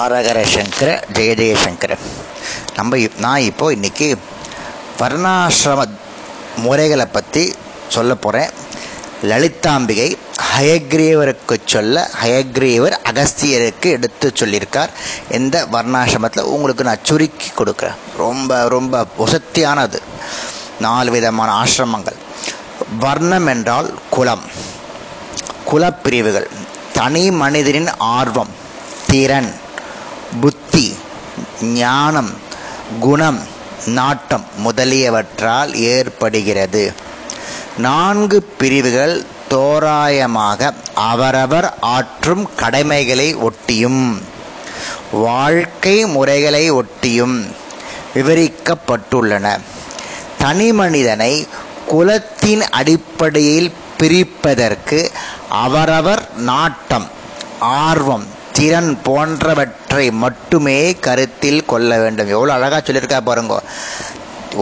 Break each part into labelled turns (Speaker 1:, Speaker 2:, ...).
Speaker 1: ஹரஹர சங்கர ஜெய ஜெயசங்கர நம்ம நான் இப்போ இன்றைக்கி வர்ணாசிரம முறைகளை பற்றி சொல்ல போகிறேன் லலிதாம்பிகை ஹயக்ரீவருக்கு சொல்ல ஹயக்ரீவர் அகஸ்தியருக்கு எடுத்து சொல்லியிருக்கார். இந்த வர்ணாசிரமத்தில் உங்களுக்கு நான் சுருக்கி கொடுக்குறேன். ரொம்ப ரொம்ப வசத்தியானது நாலு விதமான ஆசிரமங்கள். வர்ணம் என்றால் குலம். குலப்பிரிவுகள். தனி மனிதனின் ஆர்வம். திறன். புத்தி ஞானம் குணம் நாட்டம் முதலியவற்றால் ஏற்படுகிறது. நான்கு பிரிவுகள் தோராயமாக அவரவர் ஆற்றும் கடமைகளை ஒட்டியும் வாழ்க்கை முறைகளை ஒட்டியும் விவரிக்கப்பட்டுள்ளன. தனிமனிதனை குலத்தின் அடிப்படையில் பிரிப்பதற்கு அவரவர் நாட்டம் ஆர்வம் திறன் போன்றவற்றை மட்டுமே கருத்தில் கொள்ள வேண்டும். எவ்வளோ அழகாக சொல்லியிருக்கா பாருங்க.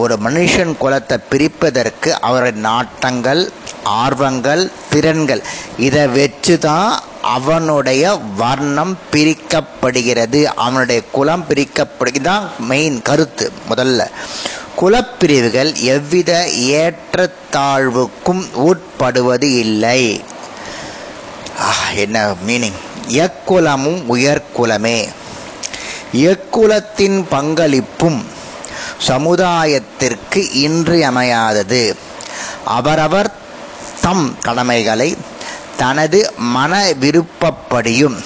Speaker 1: ஒரு மனுஷன் குலத்தை பிரிப்பதற்கு அவரின் நாட்டங்கள் ஆர்வங்கள் திறன்கள் இதை வச்சு தான் அவனுடைய வர்ணம் பிரிக்கப்படுகிறது. அவனுடைய குலம் பிரிக்கப்படுகிறது தான் மெயின் கருத்து முதல்ல. குலப்பிரிவுகள் எவ்வித ஏற்றத்தாழ்வுக்கும் உட்படுவது இல்லை. என்ன மீனிங் எக்குலமும் உயர்குலமே. எக்குலத்தின் பங்களிப்பும் சமுதாயத்திற்கு இன்றியமையாதது. அவரவர் தம் கடமைகளை தனது மன விருப்பப்படியும்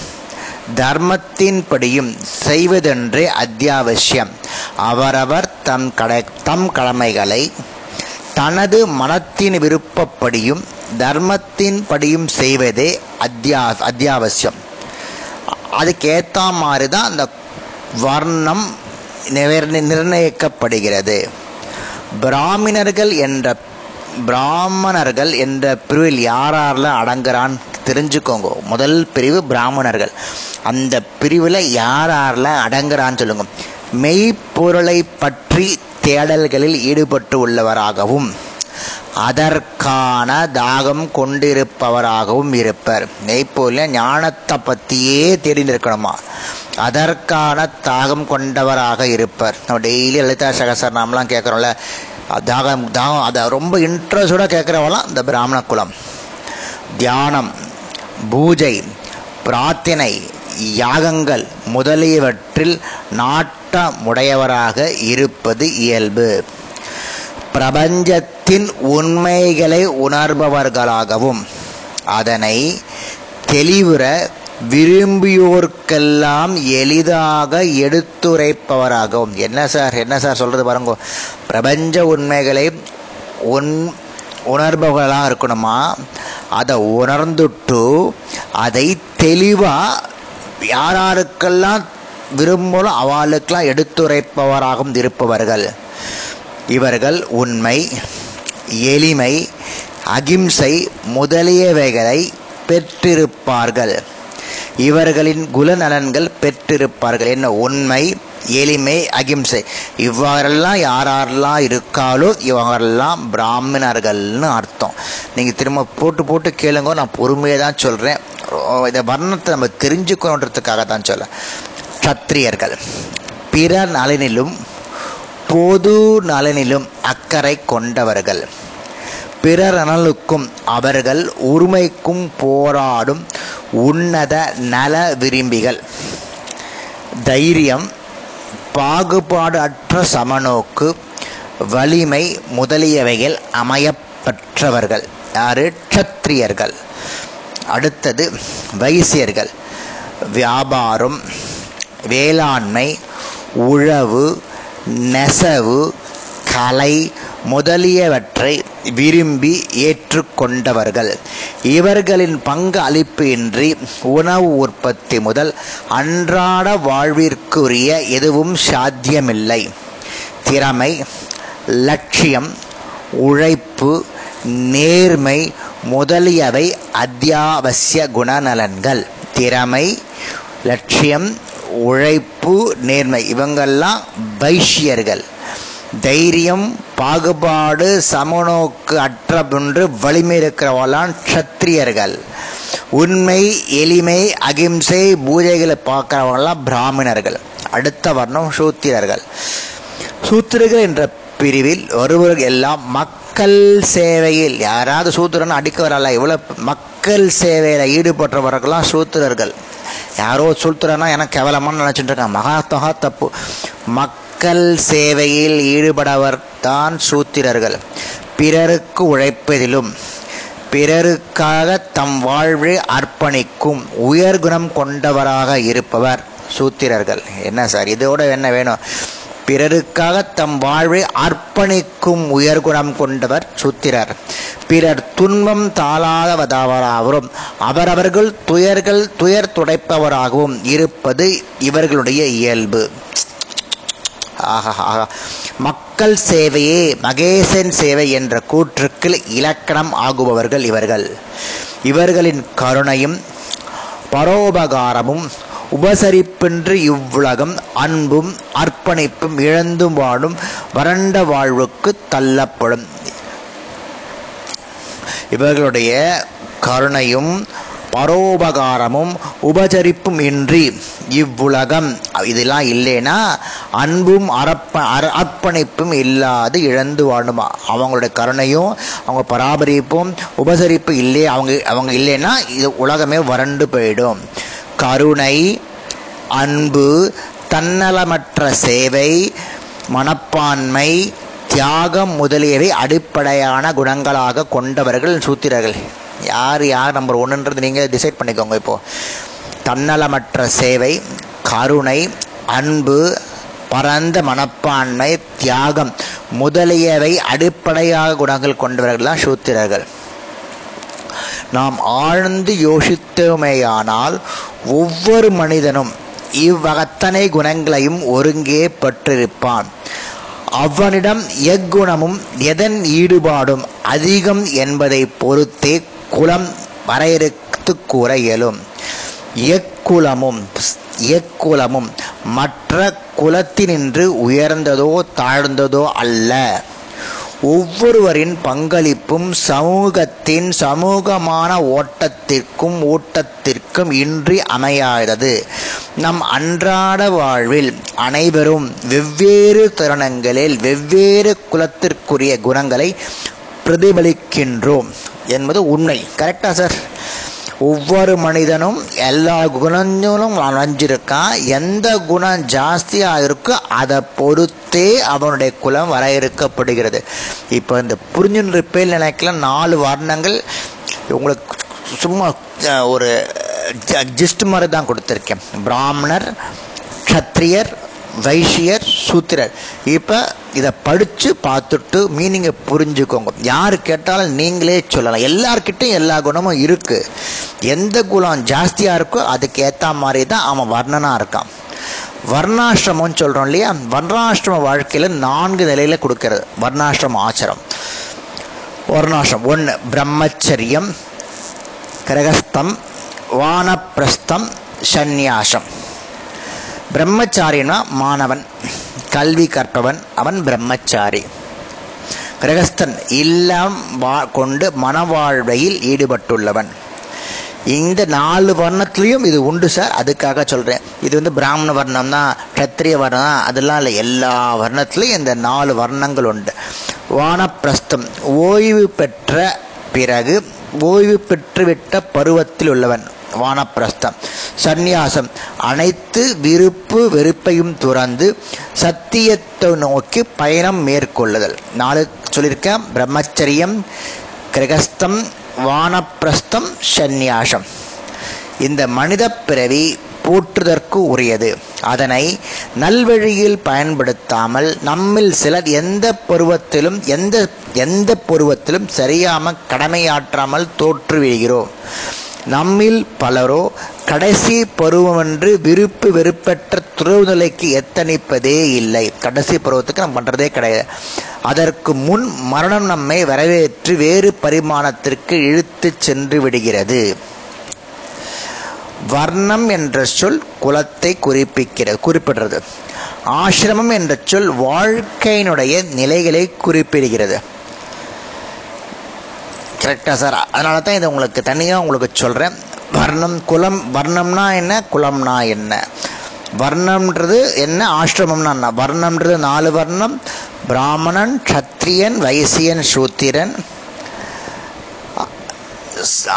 Speaker 1: தர்மத்தின்படியும் செய்வதென்றே அத்தியாவசியம். அவரவர் தம் கடை தம் கடமைகளை தனது மனத்தின் விருப்பப்படியும் தர்மத்தின்படியும் செய்வதே அத்தியா அத்தியாவசியம். அதுக்கேற்ற மாதிரி தான் அந்த வர்ணம் நிர்ணயிக்கப்படுகிறது. பிராமணர்கள் என்ற பிராமணர்கள் என்ற பிரிவில் யார் யாரெல்லாம் அடங்குறான்னு தெரிஞ்சுக்கோங்க. முதல் பிரிவு பிராமணர்கள். அந்த பிரிவில் யார் யாரெல்லாம் அடங்குறான்னு சொல்லுங்க. மெய்ப்பொருளை பற்றி தேடல்களில் ஈடுபட்டு உள்ளவராகவும் அதற்கான தாகம் கொண்டிருப்பவராகவும் இருப்பர். மெய்ப்பொருள ஞானத்தை பற்றியே தேடிந்திருக்கணுமா அதற்கான தாகம் கொண்டவராக இருப்பர். நம்ம டெய்லி லலிதா சகசரநாமலாம் கேட்குறோம்ல தாகம் தாகம் அதை ரொம்ப இன்ட்ரெஸ்டோட கேட்குறவெல்லாம் இந்த பிராமண குலம். தியானம் பூஜை பிரார்த்தனை யாகங்கள் முதலியவற்றில் நாட்டமுடையவராக இருப்பது இயல்பு. பிரபஞ்சத்தின் உண்மைகளை உணர்பவர்களாகவும் அதனை தெளிவுற விரும்பியோர்க்கெல்லாம் எளிதாக எடுத்துரைப்பவராகவும். என்ன சார் என்ன சார் சொல்றது பாருங்க. பிரபஞ்ச உண்மைகளை உன் உணர்பவர்களாக இருக்கணுமா? அதை உணர்ந்துட்டு அதை தெளிவாக யார் யாருக்கெல்லாம் விரும்பணும் அவளுக்கெல்லாம் எடுத்துரைப்பவராகவும் இருப்பவர்கள். இவர்கள் உண்மை எளிமை அகிம்சை முதலியவைகளை பெற்றிருப்பார்கள். இவர்களின் குணநலன்கள் பெற்றிருப்பார்கள். என்ன? உண்மை எளிமை அகிம்சை. இவ்வாறெல்லாம் யாரெல்லாம் இருக்காலோ இவங்கெல்லாம் பிராமணர்கள்னு அர்த்தம். நீங்கள் திரும்ப போட்டு போட்டு கேளுங்க நான் பொறுமையாக தான் சொல்கிறேன் இந்த வர்ணத்தை நம்ம தெரிஞ்சுக்கணுன்றதுக்காக தான் சொல்கிறேன் சத்திரியர்கள் பிற நலனிலும் பொது நலனிலும் அக்கறை கொண்டவர்கள். பிறரனலுக்கும் அவர்கள் உரிமைக்கும் போராடும் உன்னத நல விரும்பிகள். தைரியம் பாகுபாடு அற்ற சமநோக்கு வலிமை முதலியவைகள் அமையப்பெற்றவர்கள். யாரு? க்ஷத்திரியர்கள். அடுத்தது வைசியர்கள். வியாபாரம் வேளாண்மை உழவு நெசவு கலை முதலியவற்றை விரும்பி ஏற்றுக்கொண்டவர்கள். இவர்களின் பங்கு அளிப்பு இன்றி உணவு உற்பத்தி முதல் அன்றாட வாழ்விற்குரிய எதுவும் சாத்தியமில்லை. திறமை லட்சியம் உழைப்பு நேர்மை முதலியவை அத்தியாவசிய குணநலன்கள். திறமை லட்சியம் உழைப்பு நேர்மை இவங்கெல்லாம் வைஷ்யர்கள். தைரியம் பாகுபாடு சமநோக்கு அற்றபொன்று வலிமை இருக்கிறவளான் க்ஷத்திரியர்கள். உண்மை எளிமை அகிம்சை பூஜைகளை பார்க்குறவங்களாம் பிராமணர்கள். அடுத்த வர்ணம் சூத்திரர்கள். சூத்திரர்கள் என்ற பிரிவில் ஒருவர்கள் எல்லாம் மக்கள் சேவையில் யாராவது சூத்திரன் அடிக்க வரல இவ்வளோ மக்கள் சேவையில் ஈடுபட்டவர்கள்லாம் சூத்திரர்கள். யாரோ சூத்திரனா எனக்கு கேவலமாக நினச்சிட்டு இருக்காங்க. மகா மகா தப்பு. மக்கள் சேவையில் ஈடுபடவர் தான் சூத்திரர்கள். பிறருக்கு உழைப்பதிலும் பிறருக்காக தம் வாழ்வை அர்ப்பணிக்கும் உயர்குணம் கொண்டவராக இருப்பவர் சூத்திரர்கள். என்ன சார் இதோட என்ன வேணும்? பிறருக்காக தம் வாழ்வை அர்ப்பணிக்கும் உயர்குணம் கொண்டவர் சூத்திரர். பிறர் துன்பம் தாளாதவதாவராகவும் அவரவர்கள் துயர்கள் துயர் துடைப்பவராகவும் இருப்பது இவர்களுடைய இயல்பு. ஆஹா மக்கள் சேவையே மகேசன் சேவை என்ற கூற்றுக்கு இலக்கணம் ஆகுபவர்கள் இவர்கள். இவர்களின் கருணையும் பரோபகாரமும் உபசரிப்பின்றி இவ்வுலகம் அன்பும் அர்ப்பணிப்பும் இழந்தும் வாழும் வறண்ட வாழ்வுக்கு தள்ளப்படும். இவர்களுடைய கருணையும் பரோபகாரமும் உபசரிப்பும் இன்றி இவ்வுலகம். இதெல்லாம் இல்லைன்னா அன்பும் அரப்ப அர அர்ப்பணிப்பும் இல்லாது இழந்து வாழுமா. அவங்களுடைய கருணையும் அவங்க பராமரிப்பும் உபசரிப்பு இல்லையே அவங்க அவங்க இல்லைன்னா இது உலகமே வறண்டு போயிடும். கருணை அன்பு தன்னலமற்ற சேவை மனப்பான்மை தியாகம் முதலியவை அடிப்படையான குணங்களாக கொண்டவர்கள் சூத்திரர்கள். யார் யார் நம்பர் ஒன்றுன்றது நீங்கள் டிசைட் பண்ணிக்கோங்க இப்போது தன்னலமற்ற சேவை கருணை அன்பு பரந்த மனப்பான்மை தியாகம் முதலியவை அடிப்படையாக குணங்கள் கொண்டவர்கள்லாம் சூத்திரர்கள். நாம் ஆழ்ந்து யோசித்தோமேயானால் ஒவ்வொரு மனிதனும் இவ்வகத்தனை குணங்களையும் ஒருங்கே பெற்றிருப்பான். அவனிடம் எக்குணமும் எதன் ஈடுபாடும் அதிகம் என்பதை பொறுத்தே குலம் வரையறுத்து கூற இயலும். எக்குலமும் எக்குலமும் மற்ற குலத்தினின்று உயர்ந்ததோ தாழ்ந்ததோ அல்ல. ஒவ்வொருவரின் பங்களிப்பும் சமூகத்தின் சமூகமான ஓட்டத்திற்கும் ஊட்டத்திற்கும் இன்றி அமையாதது. நம் அன்றாட வாழ்வில் அனைவரும் வெவ்வேறு தருணங்களில் வெவ்வேறு குலத்திற்குரிய குணங்களை பிரதிபலிக்கின்றோம். என்பது உண்மை. கரெக்டா சார் ஒவ்வொரு மனிதனும் எல்லா குணங்களும் வளைஞ்சிருக்கான் எந்த குணம் ஜாஸ்தியாக இருக்கோ அதை பொறுத்தே அவனுடைய குலம் வரையறுக்கப்படுகிறது. இப்போ இந்த புரிஞ்சுருப்பேல் நினைக்கல நாலு வர்ணங்கள். உங்களுக்கு சும்மா ஒரு ஜிஸ்ட் மாதிரி தான் கொடுத்துருக்கேன். பிராமணர் க்ஷத்ரியர் வைஷ்யர் சூத்திரர். இப்போ இதை படித்து பார்த்துட்டு மீனிங்கை புரிஞ்சுக்கோங்க. யார் கேட்டாலும் நீங்களே சொல்லலாம். எல்லார்கிட்டையும் எல்லா குணமும் இருக்குது எந்த குலம் ஜாஸ்தியாக இருக்கோ அதுக்கு ஏற்ற மாதிரி தான் அவன் வர்ணனாக இருக்கான். வர்ணாசிரமம்னு சொல்கிறோம் இல்லையா? வர்ணாசிரம வாழ்க்கையில் நான்கு நிலையில் கொடுக்கறது. வர்ணாசிரம ஆச்சாரம். வர்ணாசிரம் ஒன்று பிரம்மச்சரியம் கிரகஸ்தம் வானப்பிரஸ்தம் சந்நியாசம். பிரம்மச்சாரியனா மாணவன். கல்வி கற்பவன் அவன் பிரம்மச்சாரி. கிரகஸ்தன் இல்லம் வா கொண்டு மனவாழ்வையில் ஈடுபட்டுள்ளவன். இந்த நாலு வர்ணத்துலேயும் இது உண்டு சார். அதுக்காக சொல்கிறேன் இது வந்து பிராமண வர்ணம் தான் கத்திரிய வர்ணம் அதெல்லாம் இல்லை. எல்லா வர்ணத்துலேயும் இந்த நாலு வர்ணங்கள் உண்டு. வானப்பிரஸ்தம் ஓய்வு பெற்ற பிறகு ஓய்வு பெற்றுவிட்ட பருவத்தில் உள்ளவன் வானப்பிரஸ்தம். சந்நியாசம் அனைத்து விருப்பு வெறுப்பையும் துறந்து சத்தியத்தை நோக்கி பயணம் மேற்கொள்ளுதல். நாலு சொல்லியிருக்கேன். பிரம்மச்சரியம் கிரகஸ்தம் வானப்பிரஸ்தம் சந்நியாசம். இந்த மனித பிறவி போற்றுதற்கு உரியது. அதனை நல்வழியில் பயன்படுத்தாமல் நம்மில் சிலர் எந்த பருவத்திலும் எந்த எந்த பருவத்திலும் சரியாமல் கடமையாற்றாமல் தோற்றுவிடுகிறோம் நம்மில் பலரோ கடைசி பருவமென்று விருப்பு வெறுப்பற்ற துறவு நிலைக்கு எத்தனிப்பதே இல்லை. கடைசி பருவத்துக்கு நம்ம பண்ணுறதே கிடையாது. அதற்கு முன் மரணம் நம்மை வரவேற்று வேறு பரிமாணத்திற்கு இழுத்து சென்று விடுகிறது. வர்ணம் என்ற சொல் குலத்தை குறிப்பிக்கிறது குறிப்பிடுறது. ஆசிரமம் என்ற சொல் வாழ்க்கையினுடைய நிலைகளை குறிப்பிடுகிறது. கரெக்டாக சார். அதனால தான் இதை உங்களுக்கு தனியாக உங்களுக்கு சொல்கிறேன் வர்ணம் குலம் வர்ணம்னா என்ன? குலம்னா என்ன? வர்ணம்ன்றது என்ன? ஆசிரமம்னா என்ன? வர்ணம்ன்றது நாலு வர்ணம். பிராமணன் க்ஷத்ரியன் வைசியன் சூத்திரன்.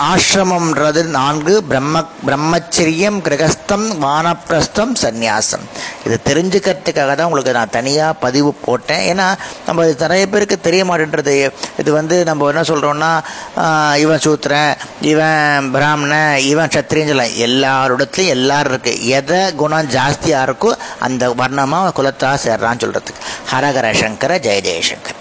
Speaker 1: ஆசிரமம்ன்றது நான்கு பிரம்ம பிரம்மச்சரியம் கிரகஸ்தம் வானப்பிரஸ்தம் சந்நியாசம். இது தெரிஞ்சுக்கிறதுக்காக தான் உங்களுக்கு நான் தனியாக பதிவு போட்டேன். ஏன்னா நம்ம நிறைய பேருக்கு தெரிய மாட்டேன்றது. இது வந்து நம்ம என்ன சொல்கிறோம்னா இவன் சூத்திரன் இவன் பிராமணன் இவன் சத்திரியன் சொல்லலாம் எல்லாரோடத்துலையும் எல்லாரும் இருக்குது எதை குணம் ஜாஸ்தியாக இருக்கோ அந்த வர்ணமாக குலத்தாக சேர்றான்னு சொல்கிறதுக்கு ஹரஹர சங்கர ஜெய ஜெயசங்கர்